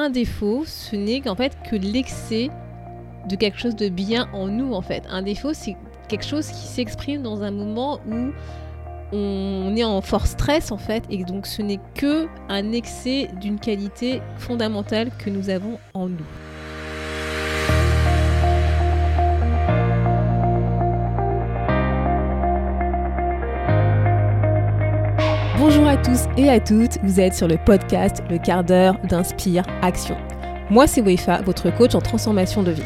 un défaut, ce n'est qu'en fait que l'excès de quelque chose de bien en nous en fait. Un défaut, c'est quelque chose qui s'exprime dans un moment où on est en fort stress en fait et donc ce n'est que un excès d'une qualité fondamentale que nous avons en nous. Bonjour à tous et à toutes, vous êtes sur le podcast Le quart d'heure d'Inspire Action. Moi c'est Wefa, votre coach en transformation de vie.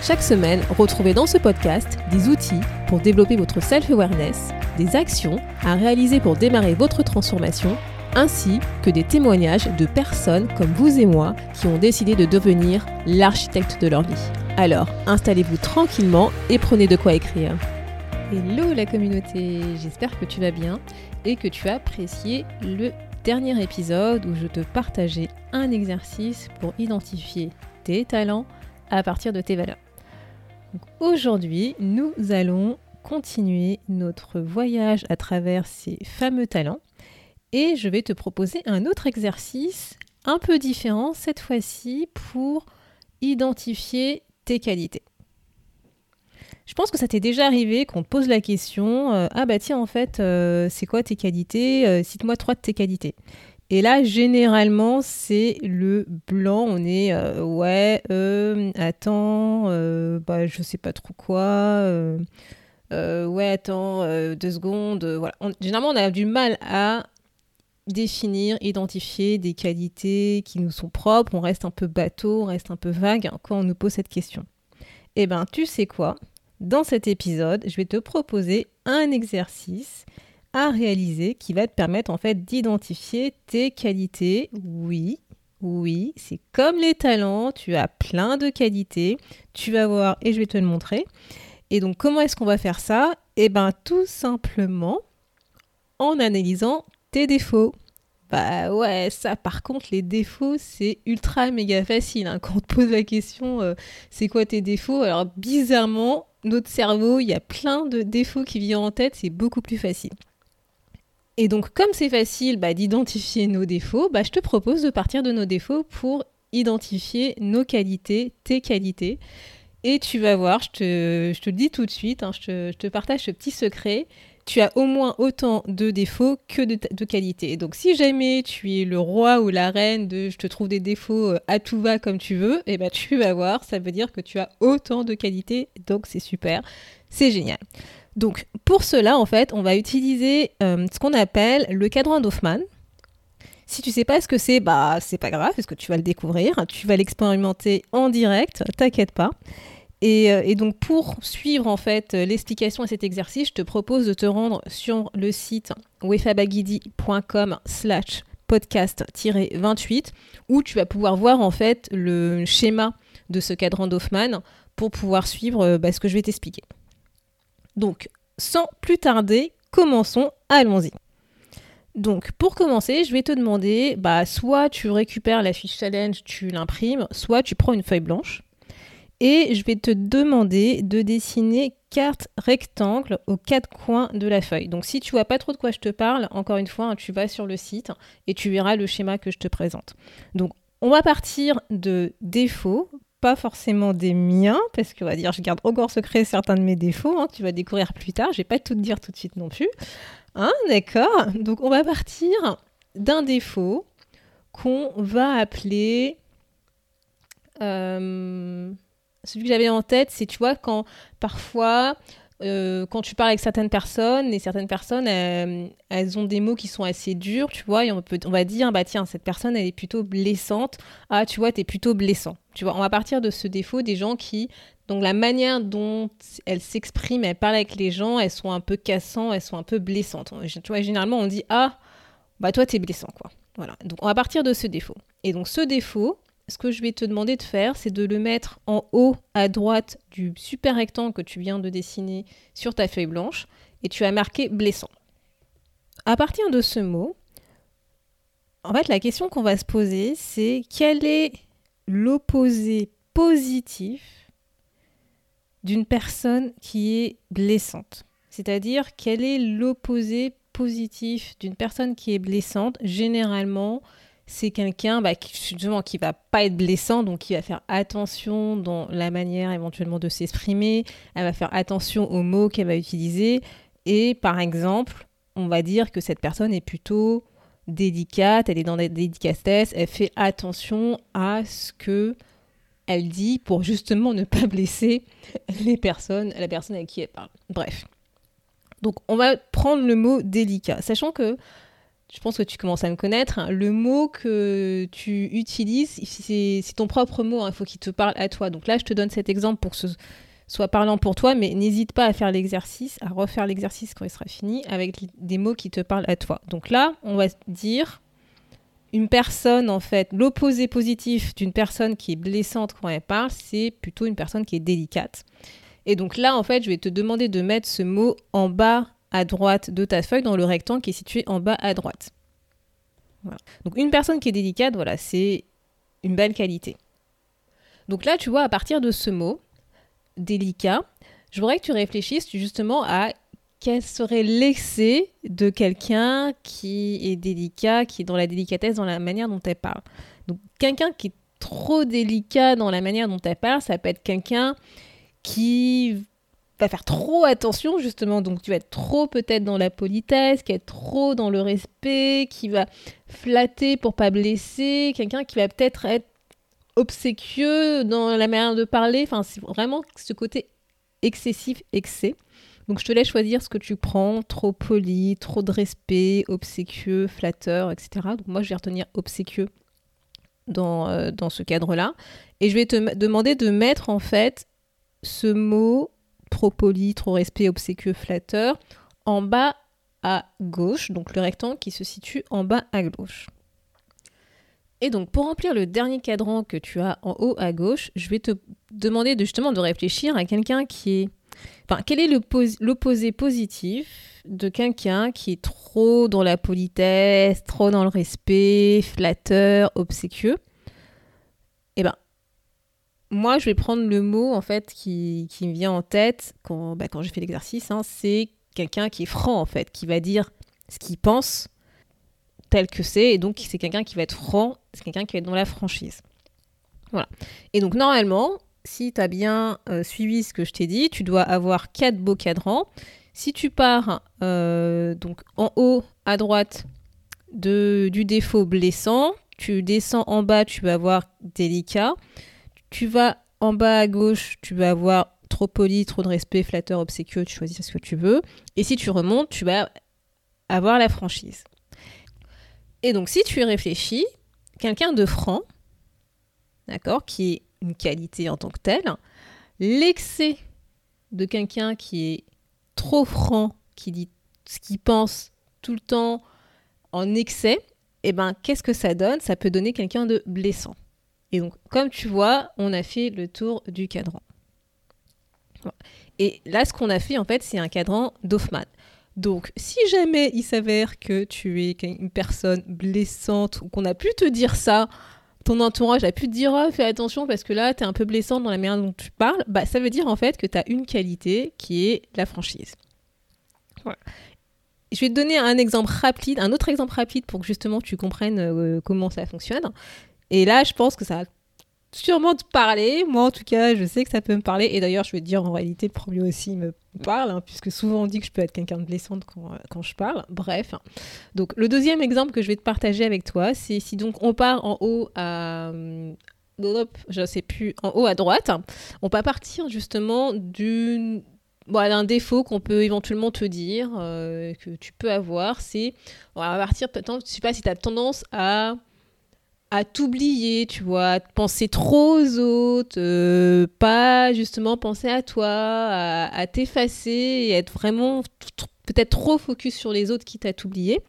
Chaque semaine, retrouvez dans ce podcast des outils pour développer votre self-awareness, des actions à réaliser pour démarrer votre transformation, ainsi que des témoignages de personnes comme vous et moi qui ont décidé de devenir l'architecte de leur vie. Alors, installez-vous tranquillement et prenez de quoi écrire. Hello la communauté, j'espère que tu vas bien et que tu as apprécié le dernier épisode où je te partageais un exercice pour identifier tes talents à partir de tes valeurs. Aujourd'hui, nous allons continuer notre voyage à travers ces fameux talents et je vais te proposer un autre exercice un peu différent cette fois-ci pour identifier tes qualités. Je pense que ça t'est déjà arrivé qu'on te pose la question euh, Ah bah tiens, en fait, euh, c'est quoi tes qualités euh, Cite-moi trois de tes qualités. Et là, généralement, c'est le blanc. On est Ouais, attends, bah, je sais pas trop quoi. ouais, attends, deux secondes. voilà. généralement, on a du mal à définir, identifier des qualités qui nous sont propres. On reste un peu bateau, on reste un peu vague quand on nous pose cette question. Eh ben, tu sais quoi? Dans cet épisode, je vais te proposer un exercice à réaliser qui va te permettre en fait d'identifier tes qualités. Oui, oui, c'est comme les talents, tu as plein de qualités, tu vas voir et je vais te le montrer. Et donc comment est-ce qu'on va faire ça? Eh bien tout simplement en analysant tes défauts. Bah ouais, ça par contre, les défauts, c'est ultra méga facile. Hein. Quand on te pose la question, euh, c'est quoi tes défauts? Alors bizarrement, notre cerveau, il y a plein de défauts qui viennent en tête, c'est beaucoup plus facile. Et donc, comme c'est facile bah, d'identifier nos défauts, bah, je te propose de partir de nos défauts pour identifier nos qualités, tes qualités. Et tu vas voir, je te, le dis tout de suite, hein, je, te, partage ce petit secret tu as au moins autant de défauts que de, qualités. Donc si jamais tu es le roi ou la reine de je te trouve des défauts euh, à tout va comme tu veux, et eh ben tu vas voir, ça veut dire que tu as autant de qualités, donc c'est super, c'est génial. Donc pour cela, en fait, on va utiliser euh, ce qu'on appelle le cadran d'Hoffman. Si tu sais pas ce que c'est, bah c'est pas grave, parce que tu vas le découvrir, tu vas l'expérimenter en direct, t'inquiète pas. Euh, et, donc pour suivre en fait l'explication à cet exercice, je te propose de te rendre sur le site wefabagidi.com slash podcast-28 où tu vas pouvoir voir en fait le schéma de ce cadran d'Hoffman pour pouvoir suivre euh, bah, ce que je vais t'expliquer. Donc sans plus tarder, commençons, allons-y. Donc pour commencer, je vais te demander, bah, soit tu récupères la fiche challenge, tu l'imprimes, soit tu prends une feuille blanche et je vais te demander de dessiner quatre rectangles aux quatre coins de la feuille. Donc si tu vois pas trop de quoi je te parle, encore une fois, hein, tu vas sur le site et tu verras le schéma que je te présente. Donc on va partir de défauts, pas forcément des miens, parce que va dire, je garde encore secret certains de mes défauts, hein, tu vas découvrir plus tard, je vais pas tout te dire tout de suite non plus. Hein, D'accord Donc on va partir d'un défaut qu'on va appeler... Euh, celui que j'avais en tête, c'est, tu vois, quand parfois, euh, quand tu parles avec certaines personnes, et certaines personnes, elles, ont des mots qui sont assez durs, tu vois, et on, peut, on va dire, bah tiens, cette personne, elle est plutôt blessante. Ah, tu vois, t'es plutôt blessant. Tu vois, on va partir de ce défaut des gens qui, donc la manière dont elles s'expriment, elles parlent avec les gens, elles sont un peu cassantes, elles sont un peu blessantes. Tu vois, généralement, on dit, ah, bah toi, t'es blessant, quoi. Voilà. Donc, on va partir de ce défaut. Et donc, ce défaut, ce que je vais te demander de faire, c'est de le mettre en haut à droite du super rectangle que tu viens de dessiner sur ta feuille blanche et tu as marqué blessant. À partir de ce mot, en fait, la question qu'on va se poser, c'est quel est l'opposé positif d'une personne qui est blessante? C'est-à-dire, quel est l'opposé positif d'une personne qui est blessante Généralement, c'est quelqu'un bah, qui, justement, va pas être blessant, donc qui va faire attention dans la manière éventuellement de s'exprimer, elle va faire attention aux mots qu'elle va utiliser, et par exemple, on va dire que cette personne est plutôt délicate, elle est dans la délicatesse, elle fait attention à ce que elle dit pour justement ne pas blesser les personnes, la personne avec qui elle parle. Bref. Donc on va prendre le mot délicat, sachant que je pense que tu commences à me connaître. Hein, le mot que tu utilises, c'est ton propre mot, hein, il faut qu'il te parle à toi. Donc là, je te donne cet exemple pour que ce soit parlant pour toi, mais n'hésite pas à faire l'exercice, à refaire l'exercice quand il sera fini avec des mots qui te parlent à toi. Donc là, on va dire une personne, en fait, l'opposé positif d'une personne qui est blessante quand elle parle, c'est plutôt une personne qui est délicate. Et donc là, en fait, je vais te demander de mettre ce mot en bas à droite de ta feuille dans le rectangle qui est situé en bas à droite. Donc une personne qui est délicate, voilà, c'est une belle qualité. Donc là, tu vois, à partir de ce mot, délicat, je voudrais que tu réfléchisses justement à quel serait l'excès de quelqu'un qui est délicat, qui est dans la délicatesse, dans la manière dont elle parle. Donc quelqu'un qui est trop délicat dans la manière dont elle parle, ça peut être quelqu'un qui va faire trop attention justement, donc tu vas être trop peut-être dans la politesse, qui est trop dans le respect, qui va flatter pour pas blesser, quelqu'un qui va peut-être être obséquieux dans la manière de parler, enfin c'est vraiment ce côté excessif, excès. Donc je te laisse choisir ce que tu prends, trop poli, trop de respect, obséquieux, flatteur, etc. Donc moi je vais retenir obséquieux dans, euh, dans ce cadre-là. Et je vais te demander de mettre en fait ce mot trop poli, trop respect, obséquieux, flatteur en bas à gauche, donc le rectangle qui se situe en bas à gauche. Et donc pour remplir le dernier cadran que tu as en haut à gauche, je vais te demander de, justement de réfléchir à quelqu'un qui est Enfin, quel est l'opposé positif de quelqu'un qui est trop dans la politesse, trop dans le respect, flatteur, obséquieux? Eh ben, moi, je vais prendre le mot en fait qui, me vient en tête quand, bah, quand j'ai fait l'exercice. Hein, c'est quelqu'un qui est franc en fait, qui va dire ce qu'il pense tel que c'est. Et donc, c'est quelqu'un qui va être franc, c'est quelqu'un qui va être dans la franchise. Voilà. Et donc, normalement, si tu as bien euh, suivi ce que je t'ai dit, tu dois avoir quatre beaux cadrans. Si tu pars euh, donc en haut à droite du défaut blessant, tu descends en bas, tu vas avoir délicat. Tu vas en bas à gauche, tu vas avoir trop poli, trop de respect, flatteur, obséquieux, tu choisis ce que tu veux. Et si tu remontes, tu vas avoir la franchise. Et donc si tu réfléchis, quelqu'un de franc, d'accord, qui est une qualité en tant que telle. L'excès de quelqu'un qui est trop franc, qui dit ce qu'il pense tout le temps en excès, eh ben, qu'est-ce que ça donne? Ça peut donner quelqu'un de blessant. Et donc, comme tu vois, on a fait le tour du cadran. Et là, ce qu'on a fait, en fait, c'est un cadran d'Hoffman. Donc, si jamais il s'avère que tu es une personne blessante ou qu'on a pu te dire ça ton entourage a pu te dire oh, fais attention parce que là tu es un peu blessante dans la manière dont tu parles, bah ça veut dire en fait que tu as une qualité qui est la franchise. Je vais te donner un exemple rapide, un autre exemple rapide pour que justement tu comprennes euh, comment ça fonctionne. Et là, je pense que ça va sûrement te parler. Moi, en tout cas, je sais que ça peut me parler. Et d'ailleurs, je vais te dire, en réalité, le premier aussi me parle, hein, puisque souvent on dit que je peux être quelqu'un de blessante quand, euh, quand, je parle. Bref. Donc, le deuxième exemple que je vais te partager avec toi, c'est si donc on part en haut à. je sais plus, en haut à droite, on peut partir justement d'une d'un défaut qu'on peut éventuellement te dire, euh, que tu peux avoir, c'est, on va partir, je sais pas si tu as tendance à à t'oublier, tu vois, à penser trop aux autres, euh, pas justement penser à toi, à, t'effacer et être vraiment peut-être trop focus sur les autres qui t'a oublié.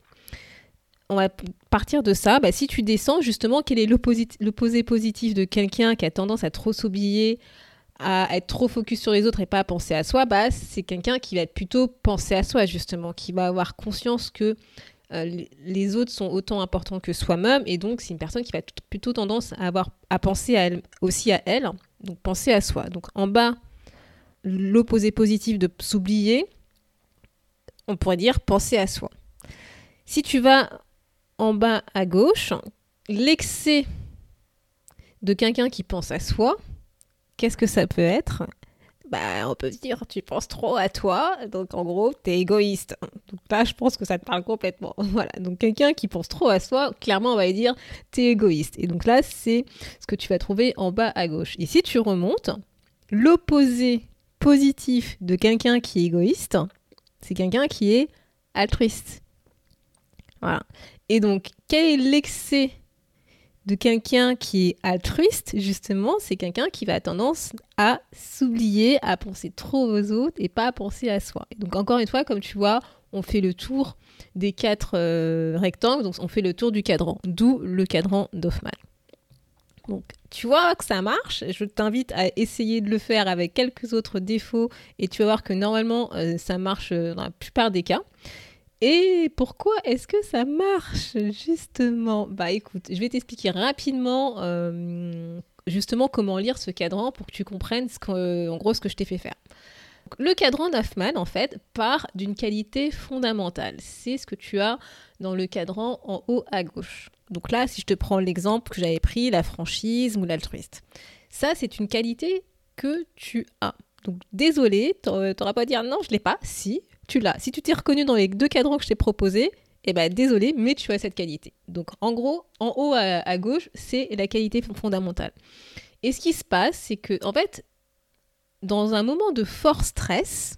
On va partir de ça. Bah, si tu descends, justement, quel est l'opposé positif de quelqu'un qui a tendance à trop s'oublier, à être trop focus sur les autres et pas à penser à soi? Bah, C'est quelqu'un qui va plutôt penser à soi, justement, qui va avoir conscience que euh, les autres sont autant importants que soi-même et donc c'est une personne qui va plutôt tendance à avoir à penser aussi à elle donc penser à soi. Donc en bas l'opposé positif de s'oublier on pourrait dire penser à soi. Si tu vas en bas à gauche l'excès de quelqu'un qui pense à soi, qu'est-ce que ça peut être? Bah, on peut dire, tu penses trop à toi, donc en gros, t'es égoïste. Donc là, je pense que ça te parle complètement. Voilà, donc quelqu'un qui pense trop à soi, clairement, on va dire, t'es égoïste. Et donc là, c'est ce que tu vas trouver en bas à gauche. Et si tu remontes, l'opposé positif de quelqu'un qui est égoïste, c'est quelqu'un qui est altruiste. Voilà. Et donc, quel est l'excès de quelqu'un qui est altruiste, justement, c'est quelqu'un qui va tendance à s'oublier, à penser trop aux autres et pas à penser à soi. donc encore une fois, comme tu vois, on fait le tour des quatre euh, rectangles, donc on fait le tour du cadran, d'où le cadran d'Hoffman. Donc tu vois que ça marche, je t'invite à essayer de le faire avec quelques autres défauts et tu vas voir que normalement euh, ça marche euh, dans la plupart des cas. Et pourquoi est-ce que ça marche justement? Bah écoute, je vais t'expliquer rapidement euh, justement comment lire ce cadran pour que tu comprennes en gros ce que je t'ai fait faire. Le cadran d'Hoffman, en fait, part d'une qualité fondamentale. C'est ce que tu as dans le cadran en haut à gauche. Donc là, si je te prends l'exemple que j'avais pris, la franchise ou l'altruiste. Ça, c'est une qualité que tu as. Donc désolé, tu n'auras pas à dire non, je l'ai pas. Si, tu l'as. Si tu t'es reconnu dans les deux cadrans que je t'ai proposés, eh ben désolé, mais tu as cette qualité. Donc en gros, en haut à, gauche, c'est la qualité fondamentale. Et ce qui se passe, c'est que en fait, dans un moment de fort stress,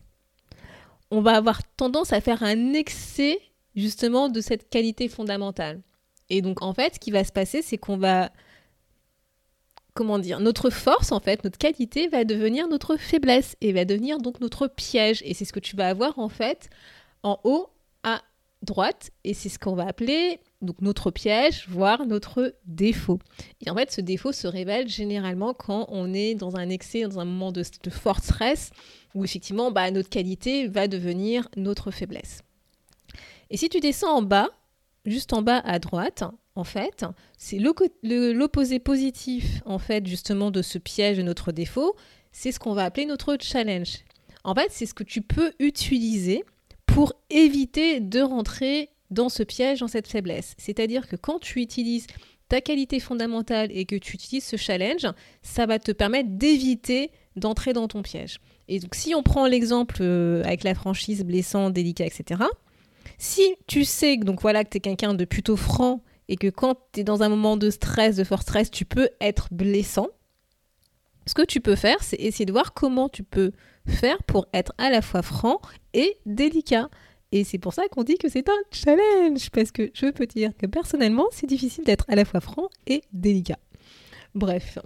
on va avoir tendance à faire un excès justement de cette qualité fondamentale. Et donc en fait, ce qui va se passer, c'est qu'on va comment dire, notre force en fait, notre qualité va devenir notre faiblesse et va devenir donc notre piège. Et c'est ce que tu vas avoir en fait en haut à droite et c'est ce qu'on va appeler notre piège, voire notre défaut. Et en fait, ce défaut se révèle généralement quand on est dans un excès, dans un moment de, fort stress, où effectivement bah, notre qualité va devenir notre faiblesse. Et si tu descends en bas, juste en bas à droite, en fait, c'est l'opposé positif, en fait, justement, de ce piège de notre défaut. C'est ce qu'on va appeler notre challenge. En fait, c'est ce que tu peux utiliser pour éviter de rentrer dans ce piège, dans cette faiblesse. C'est-à-dire que quand tu utilises ta qualité fondamentale et que tu utilises ce challenge, ça va te permettre d'éviter d'entrer dans ton piège. Et donc, si on prend l'exemple euh, avec la franchise blessant, délicat, etc., si tu sais donc voilà, que tu es quelqu'un de plutôt franc et que quand tu es dans un moment de stress, de fort stress, tu peux être blessant, ce que tu peux faire, c'est essayer de voir comment tu peux faire pour être à la fois franc et délicat. Et c'est pour ça qu'on dit que c'est un challenge, parce que je peux te dire que personnellement, c'est difficile d'être à la fois franc et délicat. Bref.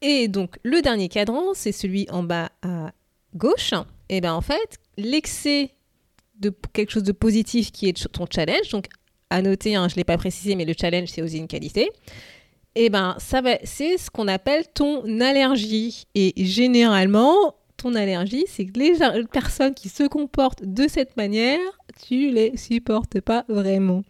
Et donc, le dernier cadran, c'est celui en bas à gauche. Et bien en fait, l'excès de quelque chose de positif qui est ton challenge, donc à noter, hein, je ne l'ai pas précisé, mais le challenge, c'est aussi une qualité. Et eh ben, ça va, c'est ce qu'on appelle ton allergie. Et généralement, ton allergie, c'est que les personnes qui se comportent de cette manière, tu les supportes pas vraiment.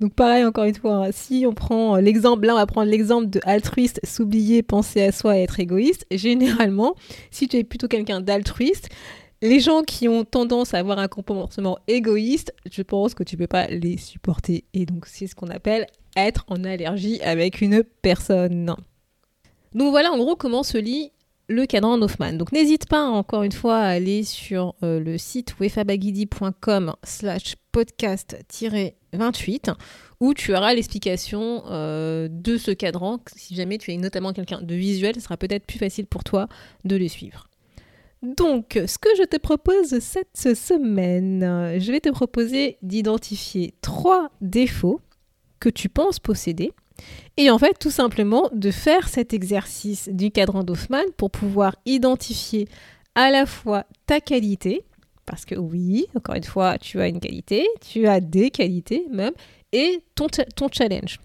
Donc pareil, encore une fois, hein, si on prend l'exemple, là on va prendre l'exemple de altruiste, s'oublier, penser à soi et être égoïste. Généralement, si tu es plutôt quelqu'un d'altruiste, les gens qui ont tendance à avoir un comportement égoïste, je pense que tu peux pas les supporter. Et donc, c'est ce qu'on appelle être en allergie avec une personne. Donc voilà en gros comment se lit le cadran Hoffman. Donc n'hésite pas encore une fois à aller sur euh, le site wefabagidi.com slash podcast-28 où tu auras l'explication euh, de ce cadran. Si jamais tu es notamment quelqu'un de visuel, ce sera peut-être plus facile pour toi de le suivre. Donc, ce que je te propose cette semaine, je vais te proposer d'identifier trois défauts que tu penses posséder et en fait tout simplement de faire cet exercice du cadran d'Hoffman pour pouvoir identifier à la fois ta qualité, parce que oui, encore une fois, tu as une qualité, tu as des qualités même, et ton, ton challenge.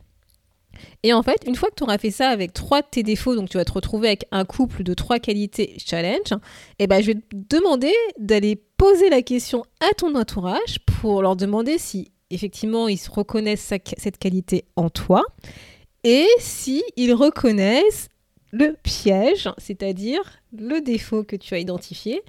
Et en fait, une fois que tu auras fait ça avec trois de tes défauts, donc tu vas te retrouver avec un couple de trois qualités challenge, et eh ben je vais te demander d'aller poser la question à ton entourage pour leur demander si effectivement ils reconnaissent cette qualité en toi et si ils reconnaissent le piège, c'est-à-dire le défaut que tu as identifié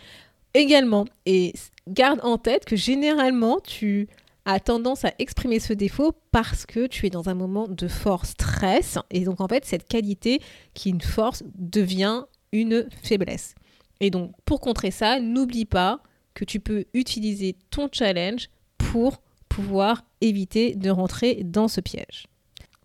également. Et garde en tête que généralement tu a tendance à exprimer ce défaut parce que tu es dans un moment de fort stress. Et donc en fait, cette qualité qui est une force devient une faiblesse. Et donc pour contrer ça, n'oublie pas que tu peux utiliser ton challenge pour pouvoir éviter de rentrer dans ce piège.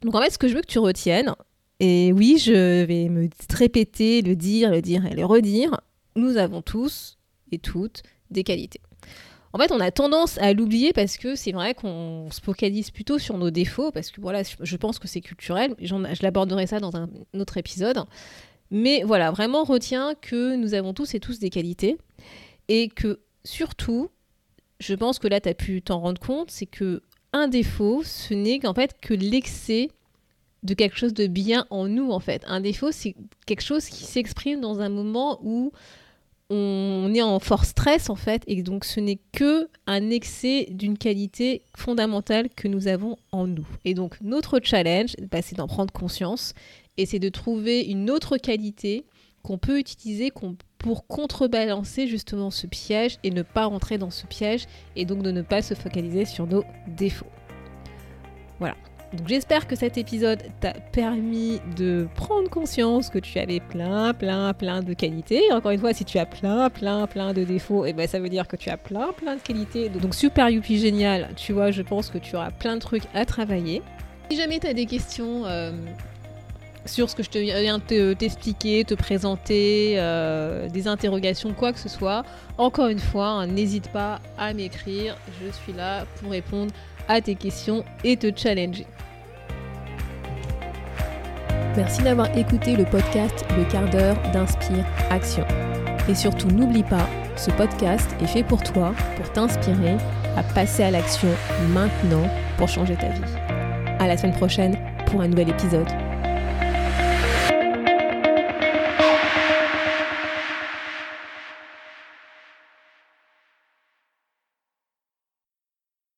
Donc en fait, ce que je veux que tu retiennes, et oui, je vais me répéter, le dire, le dire et le redire, nous avons tous et toutes des qualités. En fait, on a tendance à l'oublier parce que c'est vrai qu'on se focalise plutôt sur nos défauts, parce que voilà, je pense que c'est culturel. Je l'aborderai ça dans un autre épisode. Mais voilà, vraiment retiens que nous avons tous et tous des qualités et que surtout, je pense que là, tu as pu t'en rendre compte, c'est que un défaut, ce n'est qu'en fait que l'excès de quelque chose de bien en nous, en fait. Un défaut, c'est quelque chose qui s'exprime dans un moment où on est en fort stress, en fait, et donc ce n'est que un excès d'une qualité fondamentale que nous avons en nous. Et donc, notre challenge, bah, c'est d'en prendre conscience et c'est de trouver une autre qualité qu'on peut utiliser pour contrebalancer justement ce piège et ne pas rentrer dans ce piège et donc de ne pas se focaliser sur nos défauts. Voilà. Donc j'espère que cet épisode t'a permis de prendre conscience que tu avais plein, plein, plein de qualités. encore une fois, si tu as plein, plein, plein de défauts, et eh ben ça veut dire que tu as plein, plein de qualités. Donc super youpi génial, tu vois, je pense que tu auras plein de trucs à travailler. Si jamais tu as des questions, euh, sur ce que je te viens de t'expliquer, te présenter, euh, des interrogations, quoi que ce soit, encore une fois, hein, n'hésite pas à m'écrire. Je suis là pour répondre à tes questions et te challenger. Merci d'avoir écouté le podcast Le quart d'heure d'Inspire Action. Et surtout, n'oublie pas, ce podcast est fait pour toi, pour t'inspirer à passer à l'action maintenant pour changer ta vie. À la semaine prochaine pour un nouvel épisode.